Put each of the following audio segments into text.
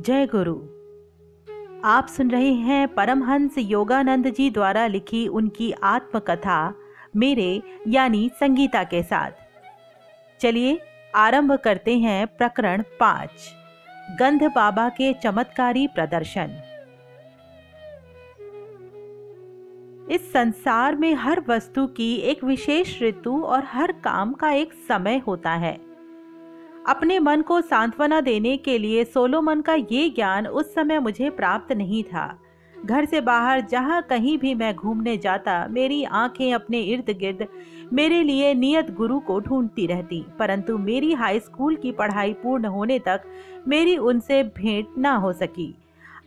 जय गुरु। आप सुन रहे हैं परमहंस योगानंद जी द्वारा लिखी उनकी आत्मकथा, मेरे यानी संगीता के साथ। चलिए आरंभ करते हैं प्रकरण पाँच, गंध बाबा के चमत्कारी प्रदर्शन। इस संसार में हर वस्तु की एक विशेष ऋतु और हर काम का एक समय होता है। अपने मन को सांत्वना देने के लिए सोलोमन का ये ज्ञान उस समय मुझे प्राप्त नहीं था। घर से बाहर जहाँ कहीं भी मैं घूमने जाता, मेरी आँखें अपने इर्द गिर्द मेरे लिए नियत गुरु को ढूंढती रहती, परंतु मेरी हाई स्कूल की पढ़ाई पूर्ण होने तक मेरी उनसे भेंट ना हो सकी।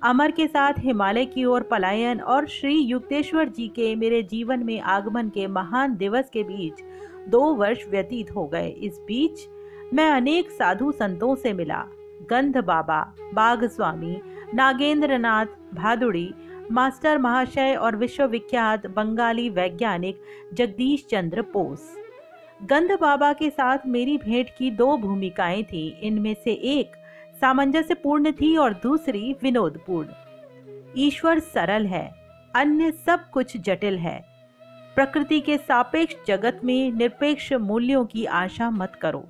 अमर के साथ हिमालय की ओर पलायन और श्री युक्तेश्वर जी के मेरे जीवन में आगमन के महान दिवस के बीच दो वर्ष व्यतीत हो गए। इस बीच मैं अनेक साधु संतों से मिला। गंध बाबा बाघ स्वामी नागेंद्र नाथ भादुड़ी, मास्टर महाशय और विश्वविख्यात बंगाली वैज्ञानिक जगदीश चंद्र बोस। गंध बाबा के साथ मेरी भेंट की दो भूमिकाएँ थी, इनमें से एक सामंजस्यपूर्ण थी और दूसरी विनोदपूर्ण। ईश्वर सरल है, अन्य सब कुछ जटिल है। प्रकृति के सापेक्ष जगत में निरपेक्ष मूल्यों की आशा मत करो।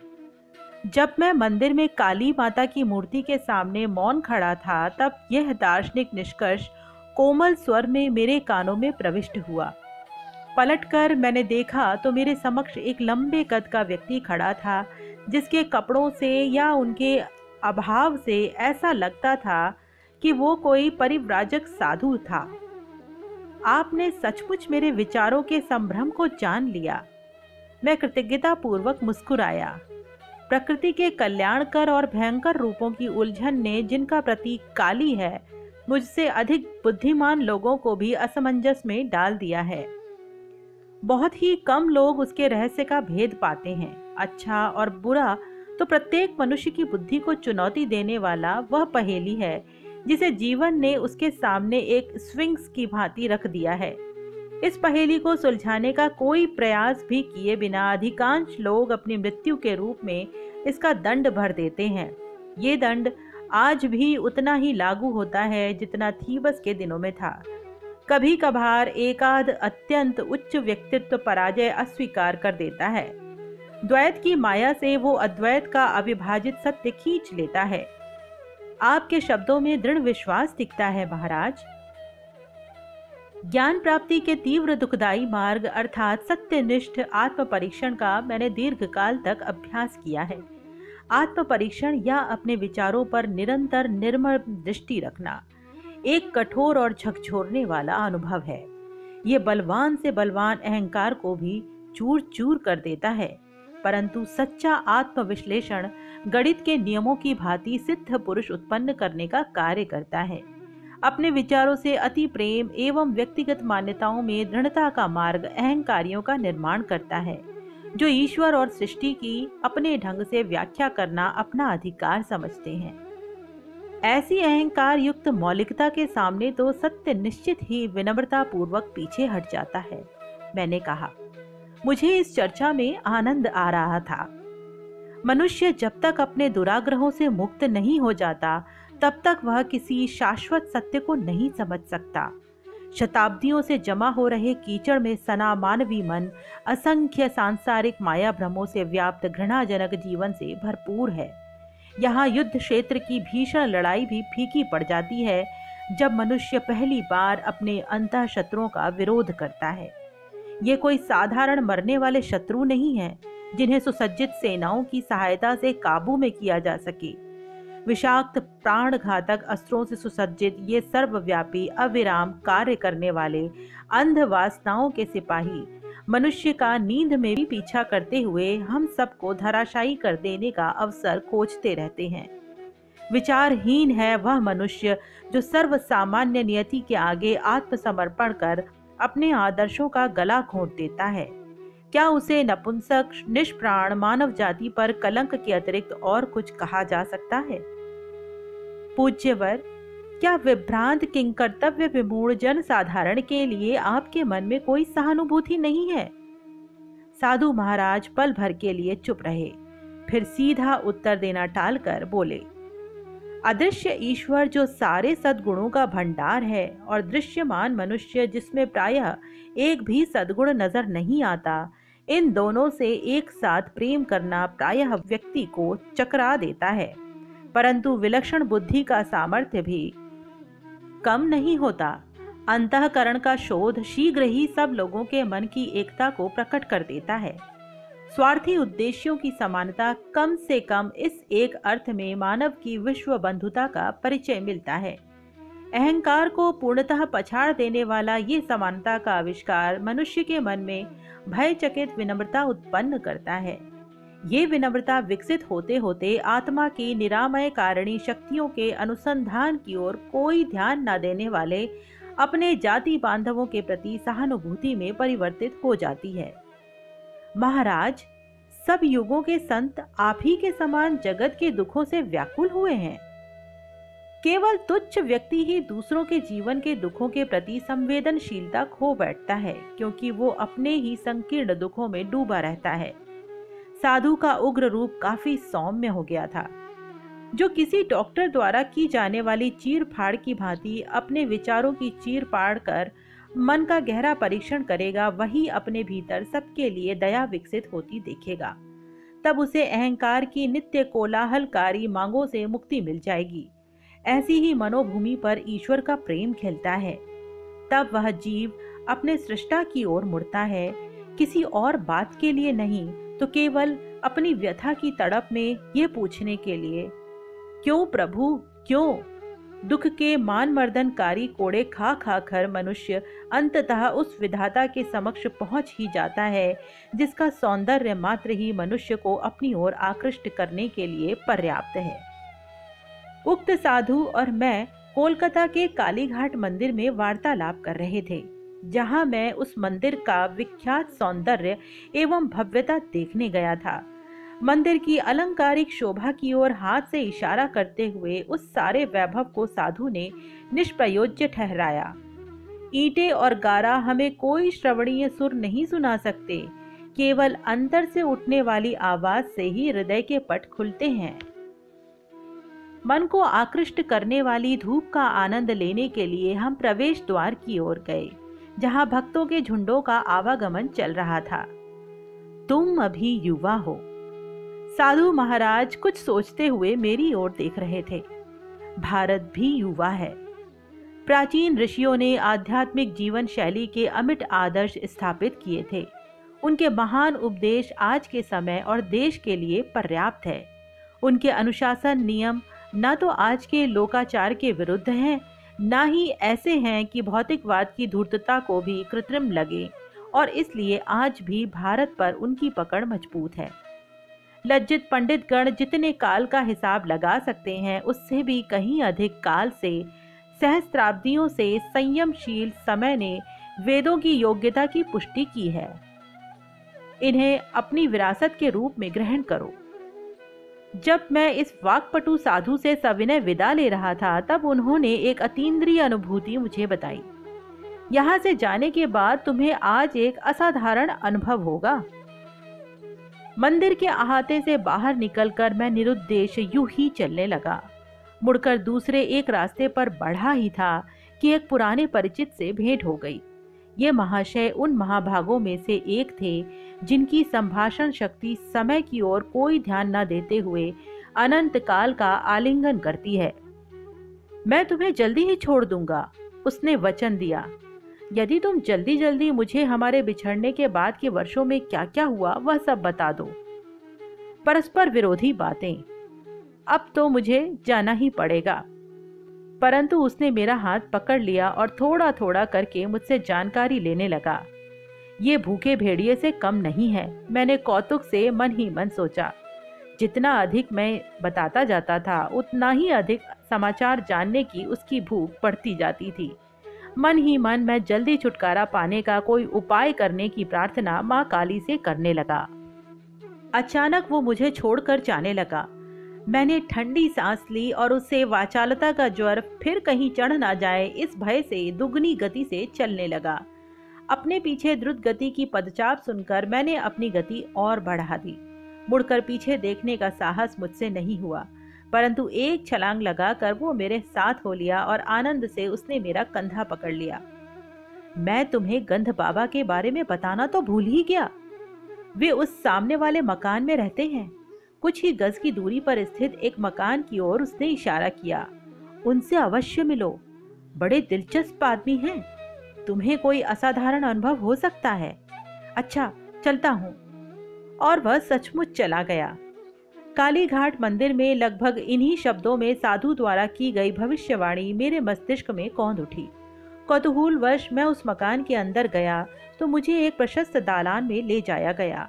जब मैं मंदिर में काली माता की मूर्ति के सामने मौन खड़ा था, तब यह दार्शनिक निष्कर्ष कोमल स्वर में मेरे कानों में प्रविष्ट हुआ। पलटकर मैंने देखा तो मेरे समक्ष एक लंबे कद का व्यक्ति खड़ा था, जिसके कपड़ों से या उनके अभाव से ऐसा लगता था कि वो कोई परिव्राजक साधु था। आपने सचमुच मेरे विचारों के संभ्रम को जान लिया। मैं कृतज्ञता पूर्वक मुस्कुराया। प्रकृति के कल्याणकर और भयंकर रूपों की उलझन ने जिनका प्रतीक काली है, मुझसे अधिक बुद्धिमान लोगों को भी असमंजस में डाल दिया है। बहुत ही कम लोग उसके रहस्य का भेद पाते हैं। अच्छा और बुरा तो प्रत्येक मनुष्य की बुद्धि को चुनौती देने वाला वह पहेली है, जिसे जीवन ने उसके सामने एक स्विंग्स की भांति रख दिया है। इस पहेली को सुलझाने का कोई प्रयास भी किए बिना अधिकांश लोग अपनी मृत्यु के रूप में इसका दंड भर देते हैं। ये दंड आज भी उतना ही लागू होता है जितना थीबस के दिनों में था। कभी कभार एकाध अत्यंत उच्च व्यक्तित्व पराजय अस्वीकार कर देता है। द्वैत की माया से वो अद्वैत का अविभाजित सत्य खींच लेता है। आपके शब्दों में दृढ़ विश्वास दिखता है महाराज। ज्ञान प्राप्ति के तीव्र दुखदायी मार्ग अर्थात सत्यनिष्ठ आत्म परीक्षण का मैंने दीर्घ काल तक अभ्यास किया है। आत्म परीक्षण या अपने विचारों पर निरंतर निर्मल दृष्टि रखना, एक कठोर और झकझोरने वाला अनुभव है। ये बलवान से बलवान अहंकार को भी चूर चूर कर देता है, परंतु सच्चा आत्मविश्लेषण गणित के नियमों की भांति सिद्ध पुरुष उत्पन्न करने का कार्य करता है। अपने विचारों से अति प्रेम एवं व्यक्तिगत मान्यताओं में दृढ़ता का मार्ग अहंकारियों का निर्माण करता है, जो ईश्वर और सृष्टि की अपने ढंग से व्याख्या करना अपना अधिकार समझते हैं। ऐसी अहंकार युक्त मौलिकता के सामने तो सत्य निश्चित ही विनम्रता पूर्वक पीछे हट जाता है, मैंने कहा। मुझे इस चर्चा में आनंद आ रहा था। मनुष्य जब तक अपने दुराग्रहों से मुक्त नहीं हो जाता तब तक वह किसी शाश्वत सत्य को नहीं समझ सकता। शताब्दियों से जमा हो रहे कीचड़ में सना मानवी मन असंख्य सांसारिक माया भ्रमों से व्याप्त घृणाजनक जीवन से भरपूर है। यहाँ युद्ध क्षेत्र की भीषण लड़ाई भी फीकी पड़ जाती है, जब मनुष्य पहली बार अपने अंत शत्रुओं का विरोध करता है। ये कोई साधारण मरने वाले शत्रु नहीं है, जिन्हें सुसज्जित सेनाओं की सहायता से काबू में किया जा सके। विषाक्त प्राण घातक अस्त्रों से सुसज्जित ये सर्वव्यापी अविराम कार्य करने वाले अंध वासनाओं के सिपाही। मनुष्य का नींद में भी पीछा करते हुए हम सबको धराशायी कर देने का अवसर खोजते रहते हैं। विचारहीन है वह मनुष्य जो सर्व सामान्य नियति के आगे आत्मसमर्पण कर अपने आदर्शों का गला घोंट देता है। क्या उसे नपुंसक, निष्प्राण मानव जाति पर कलंक के अतिरिक्त और कुछ कहा जा सकता है? पूज्यवर, क्या विभ्रांत किंग कर्तव्य विमूढ़ जन साधारण के लिए आपके मन में कोई सहानुभूति नहीं है? साधु महाराज पल भर के लिए चुप रहे, फिर सीधा उत्तर देना टालकर बोले, अदृश्य ईश्वर जो सारे सद्गुणों का भंडार है और दृश्यमान मनुष्य जिसमें प्रायः एक भी सद्गुण नज़र नहीं आता, इन दोनों से एक साथ प्रेम करना प्रायः व्यक्ति को चकरा देता है। परंतु विलक्षण बुद्धि का सामर्थ्य भी। कम नहीं होता। अंतकरण का शोध शीघ्र ही सब लोगों के मन की एकता को प्रकट कर देता है। स्वार्थी उद्देश्यों की समानता कम से कम इस एक अर्थ में मानव की विश्व बंधुता का परिचय मिलता है। अहंकार को पूर्णतः पछाड़ देने वाला ये समानता का आविष्कार मनुष्य के मन में भयचकित विनम्रता उत्पन्न करता है। ये विनम्रता विकसित होते होते आत्मा की निरामय कारणीय शक्तियों के अनुसंधान की ओर कोई ध्यान न देने वाले अपने जाति बांधवों के प्रति सहानुभूति में परिवर्तित हो जाती है। महाराज, सब युगों के संत आप ही के समान जगत के दुखों से व्याकुल हुए हैं। केवल तुच्छ व्यक्ति ही दूसरों के जीवन के दुखों के प्रति संवेदनशीलता खो बैठता है, क्योंकि वो अपने ही संकीर्ण दुखों में डूबा रहता है। साधु का उग्र रूप काफ़ी सौम्य हो गया था। जो किसी डॉक्टर द्वारा की जाने वाली चीर फाड़ की भांति अपने विचारों की चीर फाड़ कर मन का गहरा परीक्षण करेगा, वही अपने भीतर सबके लिए दया विकसित होती देखेगा। तब उसे अहंकार की नित्य कोलाहलकारी मांगों से मुक्ति मिल जाएगी। ऐसी ही मनोभूमि पर ईश्वर का प्रेम खेलता है। तब वह जीव अपने सृष्टा की ओर मुड़ता है। किसी और बात के लिए नहीं तो केवल अपनी व्यथा की तड़प में ये पूछने के लिए, क्यों प्रभु, क्यों? दुख के मान मर्दनकारी कोड़े खा खा कर मनुष्य अंततः उस विधाता के समक्ष पहुँच ही जाता है, जिसका सौंदर्य मात्र ही मनुष्य को अपनी ओर आकृष्ट करने के लिए पर्याप्त है? उक्त साधु और मैं कोलकाता के कालीघाट मंदिर में वार्तालाप कर रहे थे। जहाँ मैं उस मंदिर का विख्यात सौंदर्य एवं भव्यता देखने गया था। मंदिर की अलंकारिक शोभा की ओर हाथ से इशारा करते हुए उस सारे वैभव को साधु ने निष्प्रयोज्य ठहराया। ईटे और गारा हमें कोई श्रवणीय सुर नहीं सुना सकते, केवल अंतर से उठने वाली आवाज़ से ही हृदय के पट खुलते हैं। मन को आकृष्ट करने वाली धूप का आनंद लेने के लिए हम प्रवेश द्वार की ओर गए। जहाँ भक्तों के झुंडों का आवागमन चल रहा था। तुम अभी युवा हो। साधु महाराज कुछ सोचते हुए मेरी ओर देख रहे थे। भारत भी युवा है। प्राचीन ऋषियों ने आध्यात्मिक जीवन शैली के अमिट आदर्श स्थापित किए थे। उनके महान उपदेश आज के समय और देश के लिए पर्याप्त है। उनके अनुशासन नियम न तो आज के लोकाचार के विरुद्ध हैं न ही ऐसे हैं कि भौतिकवाद की धूर्तता को भी कृत्रिम लगे, और इसलिए आज भी भारत पर उनकी पकड़ मज़बूत है। लज्जित पंडित गण जितने काल का हिसाब लगा सकते हैं, उससे भी कहीं अधिक काल से सहस्त्राब्दियों से संयमशील समय ने वेदों की योग्यता की पुष्टि की है। इन्हें अपनी विरासत के रूप में ग्रहण करो। जब मैं इस वाकपटु साधु से सविनय विदा ले रहा था, तब उन्होंने एक अतीन्द्रिय अनुभूति मुझे बताई। यहाँ से जाने के बाद तुम्हें आज एक असाधारण अनुभव होगा। मंदिर के अहाते से बाहर निकलकर मैं निरुद्देश यूँ ही चलने लगा। मुड़कर दूसरे एक रास्ते पर बढ़ा ही था कि एक पुराने परिचित से भेंट हो गई। ये महाशय उन महाभागों में से एक थे जिनकी संभाषण शक्ति समय की ओर कोई ध्यान न देते हुए अनंत काल का आलिंगन करती है। मैं तुम्हें जल्दी ही छोड़ दूँगा, उसने वचन दिया। यदि तुम जल्दी जल्दी मुझे हमारे बिछड़ने के बाद के वर्षों में क्या क्या हुआ, वह सब बता दो। परस्पर विरोधी बातें। अब तो मुझे जाना ही पड़ेगा। परंतु उसने मेरा हाथ पकड़ लिया और थोड़ा थोड़ा करके मुझसे जानकारी लेने लगा। ये भूखे भेड़िए से कम नहीं है। मैंने कौतुक से मन ही मन सोचा। जितना अधिक मैं बताता जाता था, उतना ही अधिक समाचार जानने की उसकी भूख बढ़ती जाती थी। मन ही मन मैं जल्दी छुटकारा पाने का कोई उपाय करने की प्रार्थना माँ काली से करने लगा। अचानक वो मुझे छोड़कर जाने लगा। मैंने ठंडी सांस ली और उससे वाचालता का ज्वर फिर कहीं चढ़ ना जाए, इस भय से, दुगनी गति से चलने लगा। अपने पीछे द्रुत गति की पदचाप सुनकर मैंने अपनी गति और बढ़ा दी। मुड़कर पीछे देखने का साहस मुझसे नहीं हुआ, परंतु एक छलांग लगाकर वो मेरे साथ हो लिया और आनंद से उसने मेरा कंधा पकड़ लिया। मैं तुम्हें गंध बाबा के बारे में बताना तो भूल ही गया। वे उस सामने वाले मकान में रहते हैं। कुछ ही गज की दूरी पर स्थित एक मकान की ओर उसने इशारा किया। उनसे अवश्य मिलो। बड़े दिलचस्प आदमी हैं। तुम्हें कोई असाधारण अनुभव हो सकता है। अच्छा चलता हूँ। और वह सचमुच चला गया। काली घाट मंदिर में लगभग इन्हीं शब्दों में साधु द्वारा की गई भविष्यवाणी मेरे मस्तिष्क में कौंध उठी। कौतूहल वश मैं उस मकान के अंदर गया तो मुझे एक प्रशस्त दालान में ले जाया गया।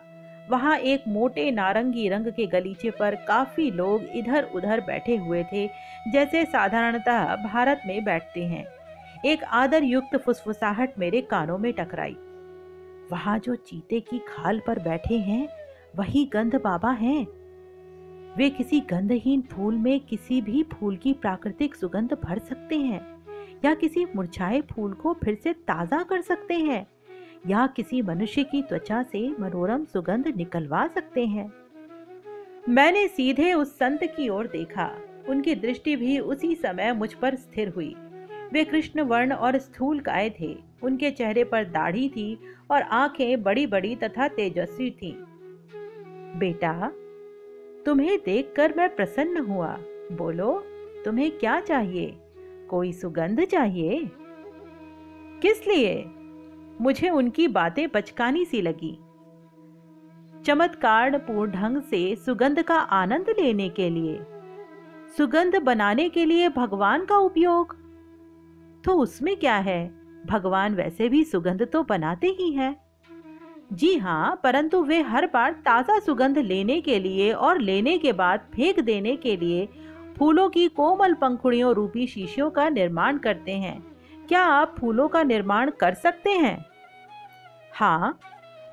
वहाँ एक मोटे नारंगी रंग के गलीचे पर काफ़ी लोग इधर उधर बैठे हुए थे, जैसे साधारणतः भारत में बैठते हैं। एक आदर युक्त फुसफुसाहट मेरे कानों में टकराई। वहाँ जो चीते की खाल पर बैठे हैं, वही गंध बाबा हैं। वे किसी गंधहीन फूल में किसी भी फूल की प्राकृतिक सुगंध भर सकते हैं, या किसी मुरझाए फूल को फिर से ताज़ा कर सकते हैं, या किसी मनुष्य की त्वचा से मनोरम सुगंध निकलवा सकते हैं। मैंने सीधे उस संत की ओर देखा। उनकी दृष्टि भी उसी समय मुझ पर स्थिर हुई। वे कृष्ण वर्ण और स्थूल काय थे। उनके चेहरे पर दाढ़ी थी और आँखें बड़ी बड़ी तथा तेजस्वी थीं। बेटा, तुम्हें देखकर मैं प्रसन्न हुआ। बोलो, तुम्हें क्या चाहिए? कोई सुगंध चाहिए? किस लिए? मुझे उनकी बातें बचकानी सी लगी। चमत्कार पूर्ण ढंग से सुगंध का आनंद लेने के लिए। सुगंध बनाने के लिए भगवान का उपयोग। तो उसमें क्या है? भगवान वैसे भी सुगंध तो बनाते ही हैं। जी हाँ परंतु वे हर बार ताज़ा सुगंध लेने के लिए और लेने के बाद फेंक देने के लिए फूलों की कोमल पंखुड़ियों रूपी शीशियों का निर्माण करते हैं। क्या आप फूलों का निर्माण कर सकते हैं? हाँ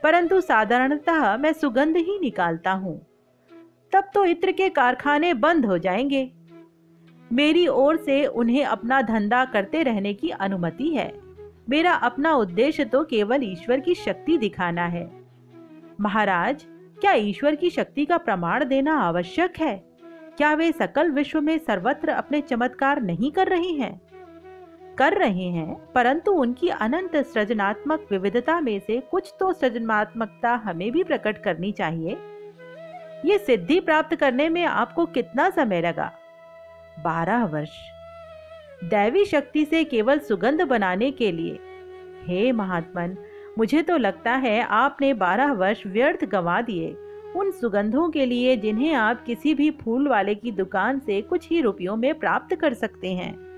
परंतु साधारणतः मैं सुगंध ही निकालता हूँ। तब तो इत्र के कारखाने बंद हो जाएँगे। मेरी ओर से उन्हें अपना धंधा करते रहने की अनुमति है। मेरा अपना उद्देश्य तो केवल ईश्वर की शक्ति दिखाना है। महाराज, क्या ईश्वर की शक्ति का प्रमाण देना आवश्यक है? क्या वे सकल विश्व में सर्वत्र अपने चमत्कार नहीं कर रहे हैं? कर रहे हैं, परंतु उनकी अनंत सृजनात्मक विविधता में से कुछ तो सृजनात्मकता हमें भी प्रकट करनी चाहिए। ये सिद्धि प्राप्त करने में आपको कितना समय लगा? बारह वर्ष। दैवी शक्ति से केवल सुगंध बनाने के लिए। हे महात्मन, मुझे तो लगता है आपने बारह वर्ष व्यर्थ गंवा दिए। उन सुगंधों के लिए जिन्हें आप किसी भी फूल वाले की दुकान से कुछ ही रुपयों में प्राप्त कर सकते हैं।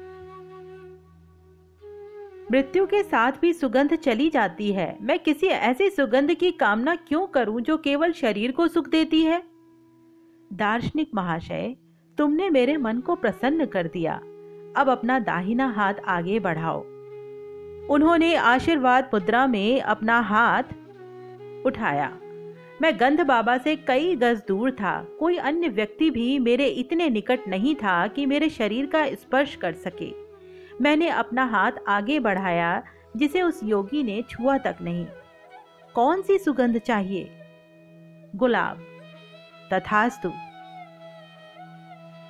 मृत्यु के साथ भी सुगंध चली जाती है। मैं किसी ऐसी सुगंध की कामना क्यों करूँ जो केवल शरीर को सुख देती है? दार्शनिक महाशय तुमने मेरे मन को प्रसन्न कर दिया। अब अपना दाहिना हाथ आगे बढ़ाओ। उन्होंने आशीर्वाद मुद्रा में अपना हाथ उठाया। मैं गंध बाबा से कई गज दूर था। कोई अन्य व्यक्ति भी मेरे इतने निकट नहीं था कि मेरे शरीर का स्पर्श कर सके। मैंने अपना हाथ आगे बढ़ाया, जिसे उस योगी ने छुआ तक नहीं। कौन सी सुगंध चाहिए? गुलाब। तथास्तु।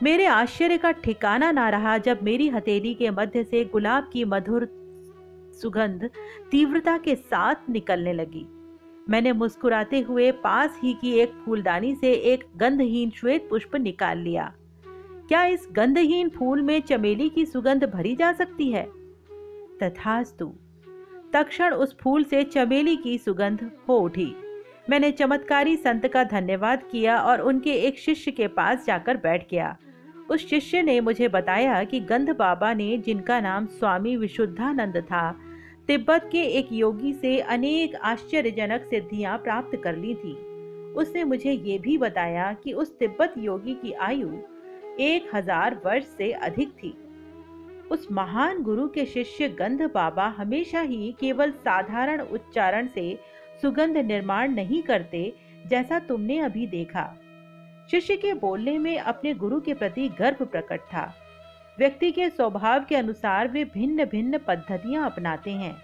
मेरे आश्चर्य का ठिकाना ना रहा जब मेरी हथेली के मध्य से गुलाब की मधुर सुगंध तीव्रता के साथ निकलने लगी। मैंने मुस्कुराते हुए पास ही की एक फूलदानी से एक गंधहीन श्वेत पुष्प निकाल लिया। क्या इस गंधहीन फूल में चमेली की सुगंध भरी जा सकती है? तथास्तु तक्षण उस फूल से चमेली की सुगंध हो उठी। मैंने चमत्कारी संत का धन्यवाद किया और उनके एक शिष्य के पास जाकर बैठ गया। उस शिष्य ने मुझे बताया कि गंध बाबा ने, जिनका नाम स्वामी विशुद्धानंद था, तिब्बत के एक योगी से अनेक आश्चर्यजनक सिद्धियाँ प्राप्त कर ली थी। उसने मुझे ये भी बताया कि उस तिब्बत योगी की आयु एक हज़ार वर्ष से अधिक थी। उस महान गुरु के शिष्य गंध बाबा हमेशा ही केवल साधारण उच्चारण से सुगंध निर्माण नहीं करते जैसा तुमने अभी देखा। शिष्य के बोलने में अपने गुरु के प्रति गर्व प्रकट था। व्यक्ति के स्वभाव के अनुसार वे भिन्न भिन्न पद्धतियाँ अपनाते हैं।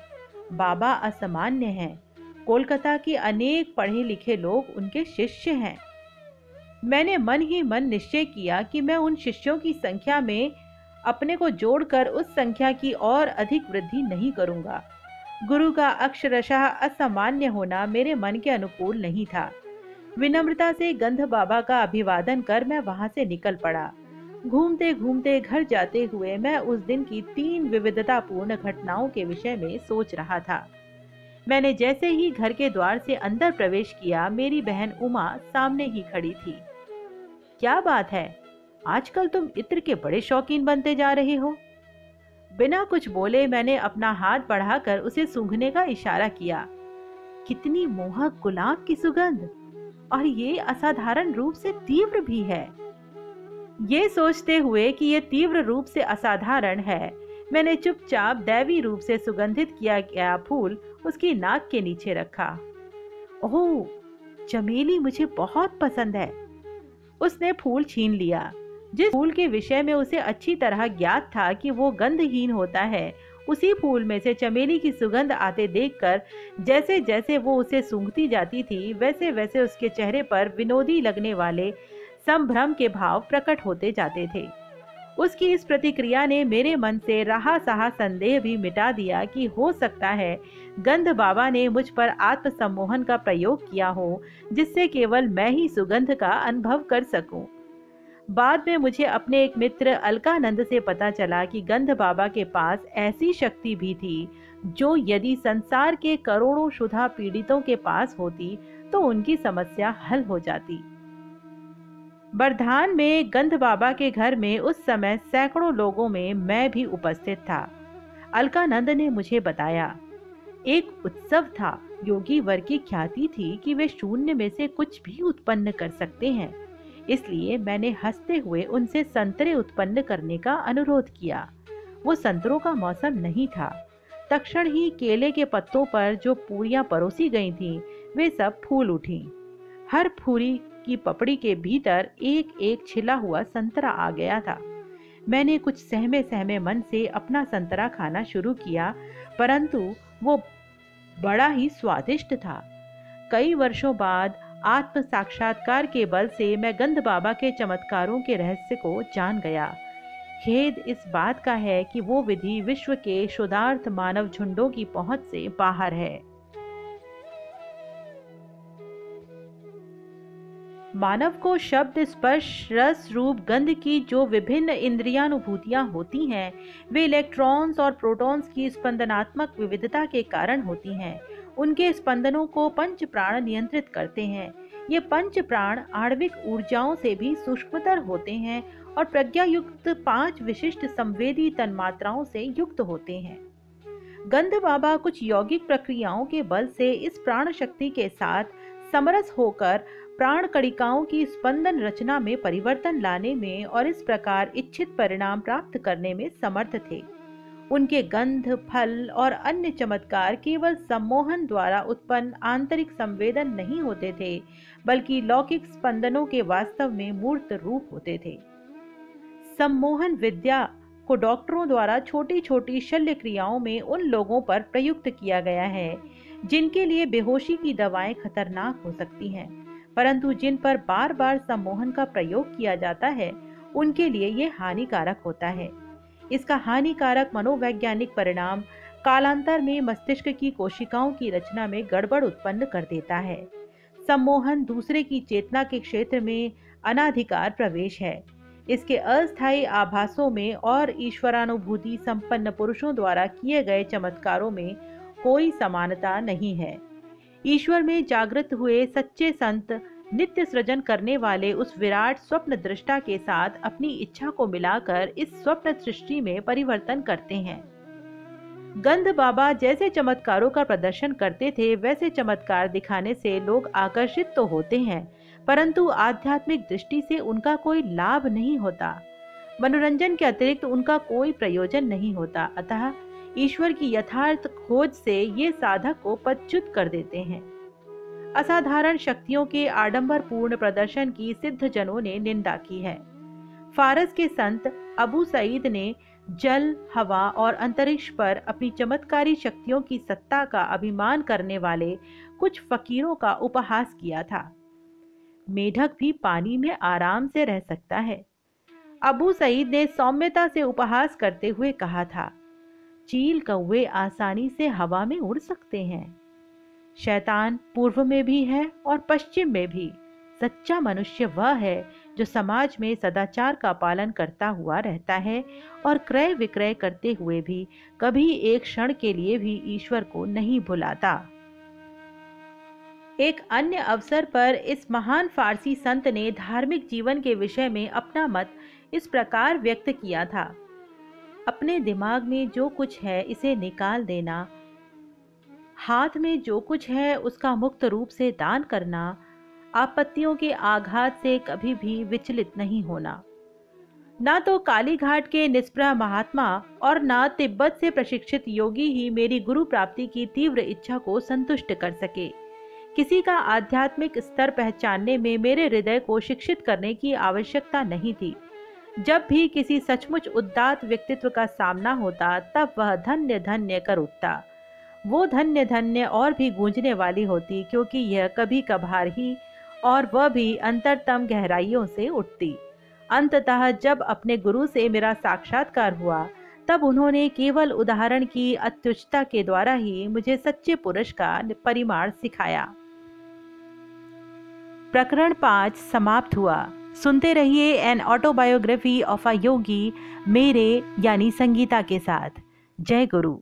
बाबा असामान्य हैं। कोलकाता के अनेक पढ़े लिखे लोग उनके शिष्य हैं। मैंने मन ही मन निश्चय किया कि मैं उन शिष्यों की संख्या में अपने को जोड़कर उस संख्या की और अधिक वृद्धि नहीं करूँगा। गुरु का अक्षरशः असामान्य होना मेरे मन के अनुकूल नहीं था। विनम्रता से गंध बाबा का अभिवादन कर मैं वहाँ से निकल पड़ा। घूमते घूमते घर जाते हुए मैं उस दिन की तीन विविधतापूर्ण घटनाओं के विषय में सोच रहा था। मैंने जैसे ही घर के द्वार से अंदर प्रवेश किया, मेरी बहन उमा सामने ही खड़ी थी। क्या बात है? आजकल तुम इत्र के बड़े शौकीन बनते जा रहे हो। बिना कुछ बोले मैंने अपना हाथ बढ़ाकर उसे सूंघने का इशारा किया। कितनी मोहक गुलाब की सुगंध! और ये असाधारण रूप से तीव्र भी है। ये सोचते हुए कि ये तीव्र रूप से असाधारण है, मैंने चुपचाप दैवी रूप से सुगंधित किया गया फूल उसकी नाक के नीचे रखा। ओह! चमेली मुझे बहुत पसंद है। उसने फूल छीन लिया। जिस फूल के विषय में उसे अच्छी तरह ज्ञात था कि वो गंधहीन होता है, उसी फूल में से चमेली की सुगंध आते देखकर जैसे जैसे वो उसे सूंघती जाती थी वैसे वैसे उसके चेहरे पर विनोदी लगने वाले संभ्रम के भाव प्रकट होते जाते थे उसकी इस प्रतिक्रिया ने मेरे मन से रहा सहा संदेह भी मिटा दिया कि हो सकता है गंध बाबा ने मुझ पर आत्मसम्मोहन का प्रयोग किया हो, जिससे केवल मैं ही सुगंध का अनुभव कर सकूँ। बाद में मुझे अपने एक मित्र अलकानंद से पता चला कि गंध बाबा के पास ऐसी शक्ति भी थी, जो यदि संसार के करोड़ों शुदा पीड़ितों के पास होती तो उनकी समस्या हल हो जाती। बरधान में गंध बाबा के घर में उस समय सैकड़ों लोगों में मैं भी उपस्थित था। अलकानंद ने मुझे बताया, एक उत्सव था। योगी वर की ख्याति थी कि वे शून्य में से कुछ भी उत्पन्न कर सकते हैं। इसलिए मैंने हँसते हुए उनसे संतरे उत्पन्न करने का अनुरोध किया। वो संतरों का मौसम नहीं था। तक्षण ही केले के पत्तों पर जो पूरियाँ परोसी गई थीं, वे सब फूल उठी। हर फूरी की पपड़ी के भीतर एक एक छिला हुआ संतरा आ गया था। मैंने कुछ सहमे सहमे मन से अपना संतरा खाना शुरू किया परंतु वो बड़ा ही स्वादिष्ट था। कई वर्षों बाद आत्म साक्षात्कार के बल से मैं गंध बाबा के चमत्कारों के रहस्य को जान गया। खेद इस बात का है कि वो विधि विश्व के शुद्धार्थ मानव झुंडों की पहुँच से बाहर है। मानव को शब्द स्पर्श, रस, रूप, गंध की जो विभिन्न इंद्रियानुभूतियाँ होती हैं, वे इलेक्ट्रॉन्स और प्रोटॉन्स की स्पंदनात्मक विविधता के कारण होती हैं। उनके स्पंदनों को पंच प्राण नियंत्रित करते हैं। ये पंच प्राण आणविक ऊर्जाओं से भी सूक्ष्मतर होते हैं और प्रज्ञा युक्त पाँच विशिष्ट संवेदी तन्मात्राओं से युक्त होते हैं। गंध बाबा कुछ यौगिक प्रक्रियाओं के बल से इस प्राण शक्ति के साथ समरस होकर प्राण कणिकाओं की स्पंदन रचना में परिवर्तन लाने में और इस प्रकार इच्छित परिणाम प्राप्त करने में समर्थ थे। उनके गंध, फल और अन्य चमत्कार केवल सम्मोहन द्वारा उत्पन्न आंतरिक संवेदन नहीं होते थे, बल्कि लौकिक स्पंदनों के वास्तव में मूर्त रूप होते थे। सम्मोहन विद्या को डॉक्टरों द्वारा छोटी छोटी शल्य क्रियाओं में उन लोगों पर प्रयुक्त किया गया है, जिनके लिए बेहोशी की दवाएँ खतरनाक हो सकती हैं। परंतु जिन पर बार बार सम्मोहन का प्रयोग किया जाता है, उनके लिए ये हानिकारक होता है। इसका हानिकारक मनोवैज्ञानिक परिणाम कालांतर में मस्तिष्क की कोशिकाओं की रचना में गड़बड़ उत्पन्न कर देता है। सम्मोहन दूसरे की चेतना के क्षेत्र में अनाधिकार प्रवेश है। इसके अस्थायी आभासों में और ईश्वरानुभूति संपन्न पुरुषों द्वारा किए गए चमत्कारों में कोई समानता नहीं है। ईश्वर में जागृत हुए सच्चे संत नित्य सृजन करने वाले उस विराट स्वप्न दृष्टा के साथ अपनी इच्छा को मिलाकर इस स्वप्न सृष्टि में परिवर्तन करते हैं। गंध बाबा जैसे चमत्कारों का प्रदर्शन करते थे, वैसे चमत्कार दिखाने से लोग आकर्षित तो होते हैं, परंतु आध्यात्मिक दृष्टि से उनका कोई लाभ नहीं होता। मनोरंजन के अतिरिक्त उनका कोई प्रयोजन नहीं होता, अतः ईश्वर की यथार्थ खोज से ये साधक को पदच्युत कर देते हैं। असाधारण शक्तियों के आडंबर पूर्ण प्रदर्शन की सिद्ध जनों ने निंदा की है। फारस के संत अबू सईद ने जल, हवा और अंतरिक्ष पर अपनी चमत्कारी शक्तियों की सत्ता का अभिमान करने वाले कुछ फकीरों का उपहास किया था। मेढक भी पानी में आराम से रह सकता है। अबू सईद ने सौम्यता से उपहास करते हुए कहा था, चील कौवे आसानी से हवा में उड़ सकते हैं। शैतान पूर्व में भी है और पश्चिम में भी। सच्चा मनुष्य वह है जो समाज में सदाचार का पालन करता हुआ रहता है और क्रय विक्रय करते हुए भी कभी एक क्षण के लिए भी ईश्वर को नहीं भुलाता। एक अन्य अवसर पर इस महान फारसी संत ने धार्मिक जीवन के विषय में अपना मत इस प्रकार व्यक्त किया था। अपने दिमाग में जो कुछ है इसे निकाल देना हाथ में जो कुछ है उसका मुक्त रूप से दान करना, आपत्तियों के आघात से कभी भी विचलित नहीं होना। ना तो कालीघाट के निष्प्रह महात्मा और ना तिब्बत से प्रशिक्षित योगी ही मेरी गुरु प्राप्ति की तीव्र इच्छा को संतुष्ट कर सके। किसी का आध्यात्मिक स्तर पहचानने में मेरे हृदय को शिक्षित करने की आवश्यकता नहीं थी। जब भी किसी सचमुच उदात व्यक्तित्व का सामना होता, तब वह धन्य धन्य कर उठता। वो धन्य धन्य और भी गूंजने वाली होती, क्योंकि यह कभी कभार ही और वह भी अंतरतम गहराइयों से उठती। अंततः जब अपने गुरु से मेरा साक्षात्कार हुआ, तब उन्होंने केवल उदाहरण की अत्युच्चता के द्वारा ही मुझे सच्चे पुरुष का परिमाण सिखाया। प्रकरण पाँच समाप्त हुआ। सुनते रहिए an autobiography of a yogi, मेरे, यानी संगीता के साथ। जय गुरु।